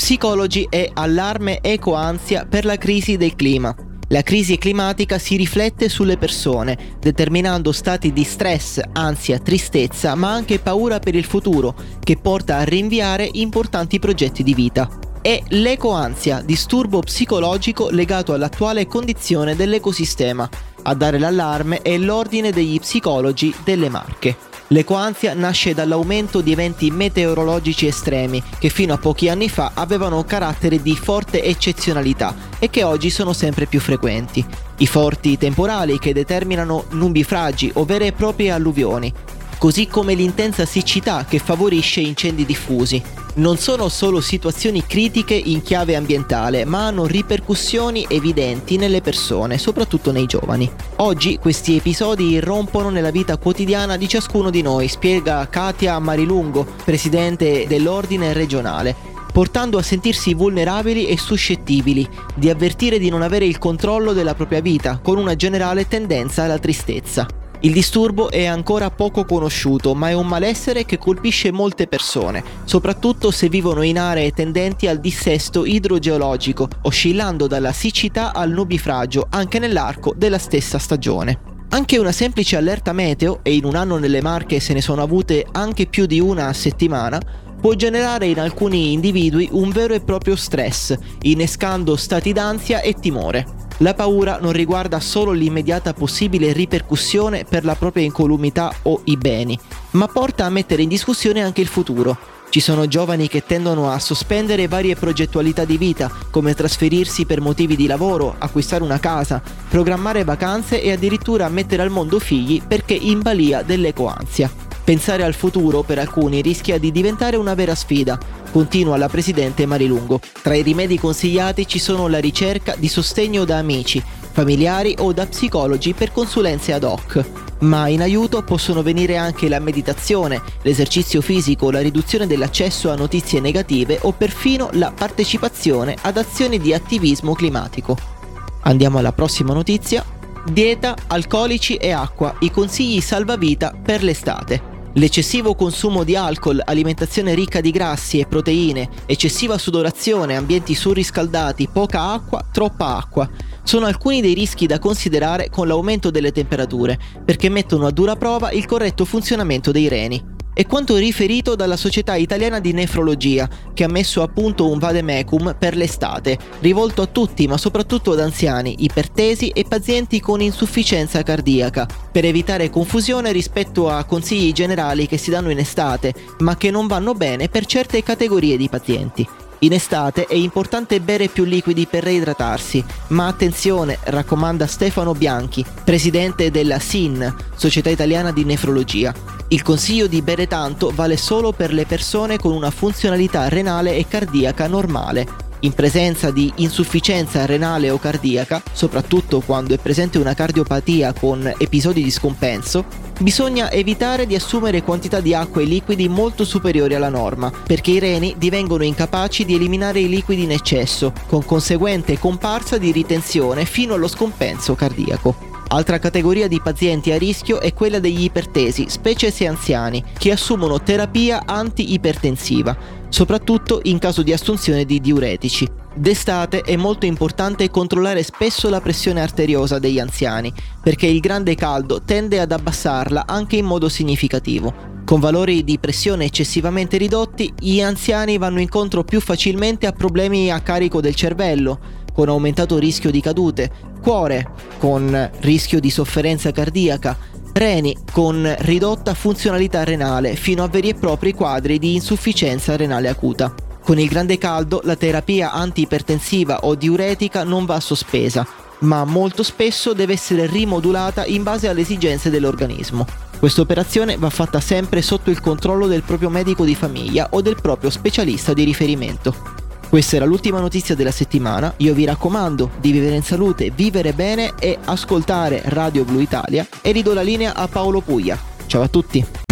Psicologi e allarme ecoansia per la crisi del clima. La crisi climatica si riflette sulle persone, determinando stati di stress, ansia, tristezza, ma anche paura per il futuro, che porta a rinviare importanti progetti di vita. È l'ecoansia, disturbo psicologico legato all'attuale condizione dell'ecosistema, a dare l'allarme è l'Ordine degli Psicologi delle Marche. L'ecoansia nasce dall'aumento di eventi meteorologici estremi che fino a pochi anni fa avevano carattere di forte eccezionalità e che oggi sono sempre più frequenti. I forti temporali che determinano nubifragi o vere e proprie alluvioni, così come l'intensa siccità che favorisce incendi diffusi. Non sono solo situazioni critiche in chiave ambientale, ma hanno ripercussioni evidenti nelle persone, soprattutto nei giovani. Oggi questi episodi irrompono nella vita quotidiana di ciascuno di noi, spiega Katia Marilungo, presidente dell'ordine regionale portando a sentirsi vulnerabili e suscettibili, di avvertire di non avere il controllo della propria vita, con una generale tendenza alla tristezza. Il disturbo è ancora poco conosciuto, ma è un malessere che colpisce molte persone, soprattutto se vivono in aree tendenti al dissesto idrogeologico, oscillando dalla siccità al nubifragio anche nell'arco della stessa stagione. Anche una semplice allerta meteo, e in un anno nelle Marche se ne sono avute anche più di una a settimana, può generare in alcuni individui un vero e proprio stress, innescando stati d'ansia e timore. La paura non riguarda solo l'immediata possibile ripercussione per la propria incolumità o i beni, ma porta a mettere in discussione anche il futuro. Ci sono giovani che tendono a sospendere varie progettualità di vita, come trasferirsi per motivi di lavoro, acquistare una casa, programmare vacanze e addirittura mettere al mondo figli perché in balia dell'ecoansia. Pensare al futuro per alcuni rischia di diventare una vera sfida, continua la presidente Marilungo. Tra i rimedi consigliati ci sono la ricerca di sostegno da amici, familiari o da psicologi per consulenze ad hoc. Ma in aiuto possono venire anche la meditazione, l'esercizio fisico, la riduzione dell'accesso a notizie negative o perfino la partecipazione ad azioni di attivismo climatico. Andiamo alla prossima notizia. Dieta, alcolici e acqua, i consigli salvavita per l'estate. L'eccessivo consumo di alcol, alimentazione ricca di grassi e proteine, eccessiva sudorazione, ambienti surriscaldati, poca acqua, troppa acqua sono alcuni dei rischi da considerare con l'aumento delle temperature, perché mettono a dura prova il corretto funzionamento dei reni è quanto riferito dalla Società Italiana di Nefrologia, che ha messo a punto un vademecum per l'estate, rivolto a tutti, ma soprattutto ad anziani, ipertesi e pazienti con insufficienza cardiaca, per evitare confusione rispetto a consigli generali che si danno in estate, ma che non vanno bene per certe categorie di pazienti. In estate è importante bere più liquidi per reidratarsi, ma attenzione, raccomanda Stefano Bianchi, presidente della SIN, Società Italiana di Nefrologia. Il consiglio di bere tanto vale solo per le persone con una funzionalità renale e cardiaca normale, in presenza di insufficienza renale o cardiaca, soprattutto quando è presente una cardiopatia con episodi di scompenso, bisogna evitare di assumere quantità di acqua e liquidi molto superiori alla norma, perché i reni divengono incapaci di eliminare i liquidi in eccesso, con conseguente comparsa di ritenzione fino allo scompenso cardiaco. Altra categoria di pazienti a rischio è quella degli ipertesi, specie se anziani, che assumono terapia anti-ipertensiva, soprattutto in caso di assunzione di diuretici. D'estate è molto importante controllare spesso la pressione arteriosa degli anziani, perché il grande caldo tende ad abbassarla anche in modo significativo. Con valori di pressione eccessivamente ridotti, gli anziani vanno incontro più facilmente a problemi a carico del cervello, con aumentato rischio di cadute, cuore con rischio di sofferenza cardiaca, reni con ridotta funzionalità renale fino a veri e propri quadri di insufficienza renale acuta. Con il grande caldo la terapia antiipertensiva o diuretica non va sospesa, ma molto spesso deve essere rimodulata in base alle esigenze dell'organismo. Questa operazione va fatta sempre sotto il controllo del proprio medico di famiglia o del proprio specialista di riferimento. Questa era l'ultima notizia della settimana, io vi raccomando di vivere in salute, vivere bene e ascoltare Radio Blu Italia e ridò la linea a Paolo Puglia. Ciao a tutti!